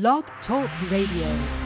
Blog Talk Radio.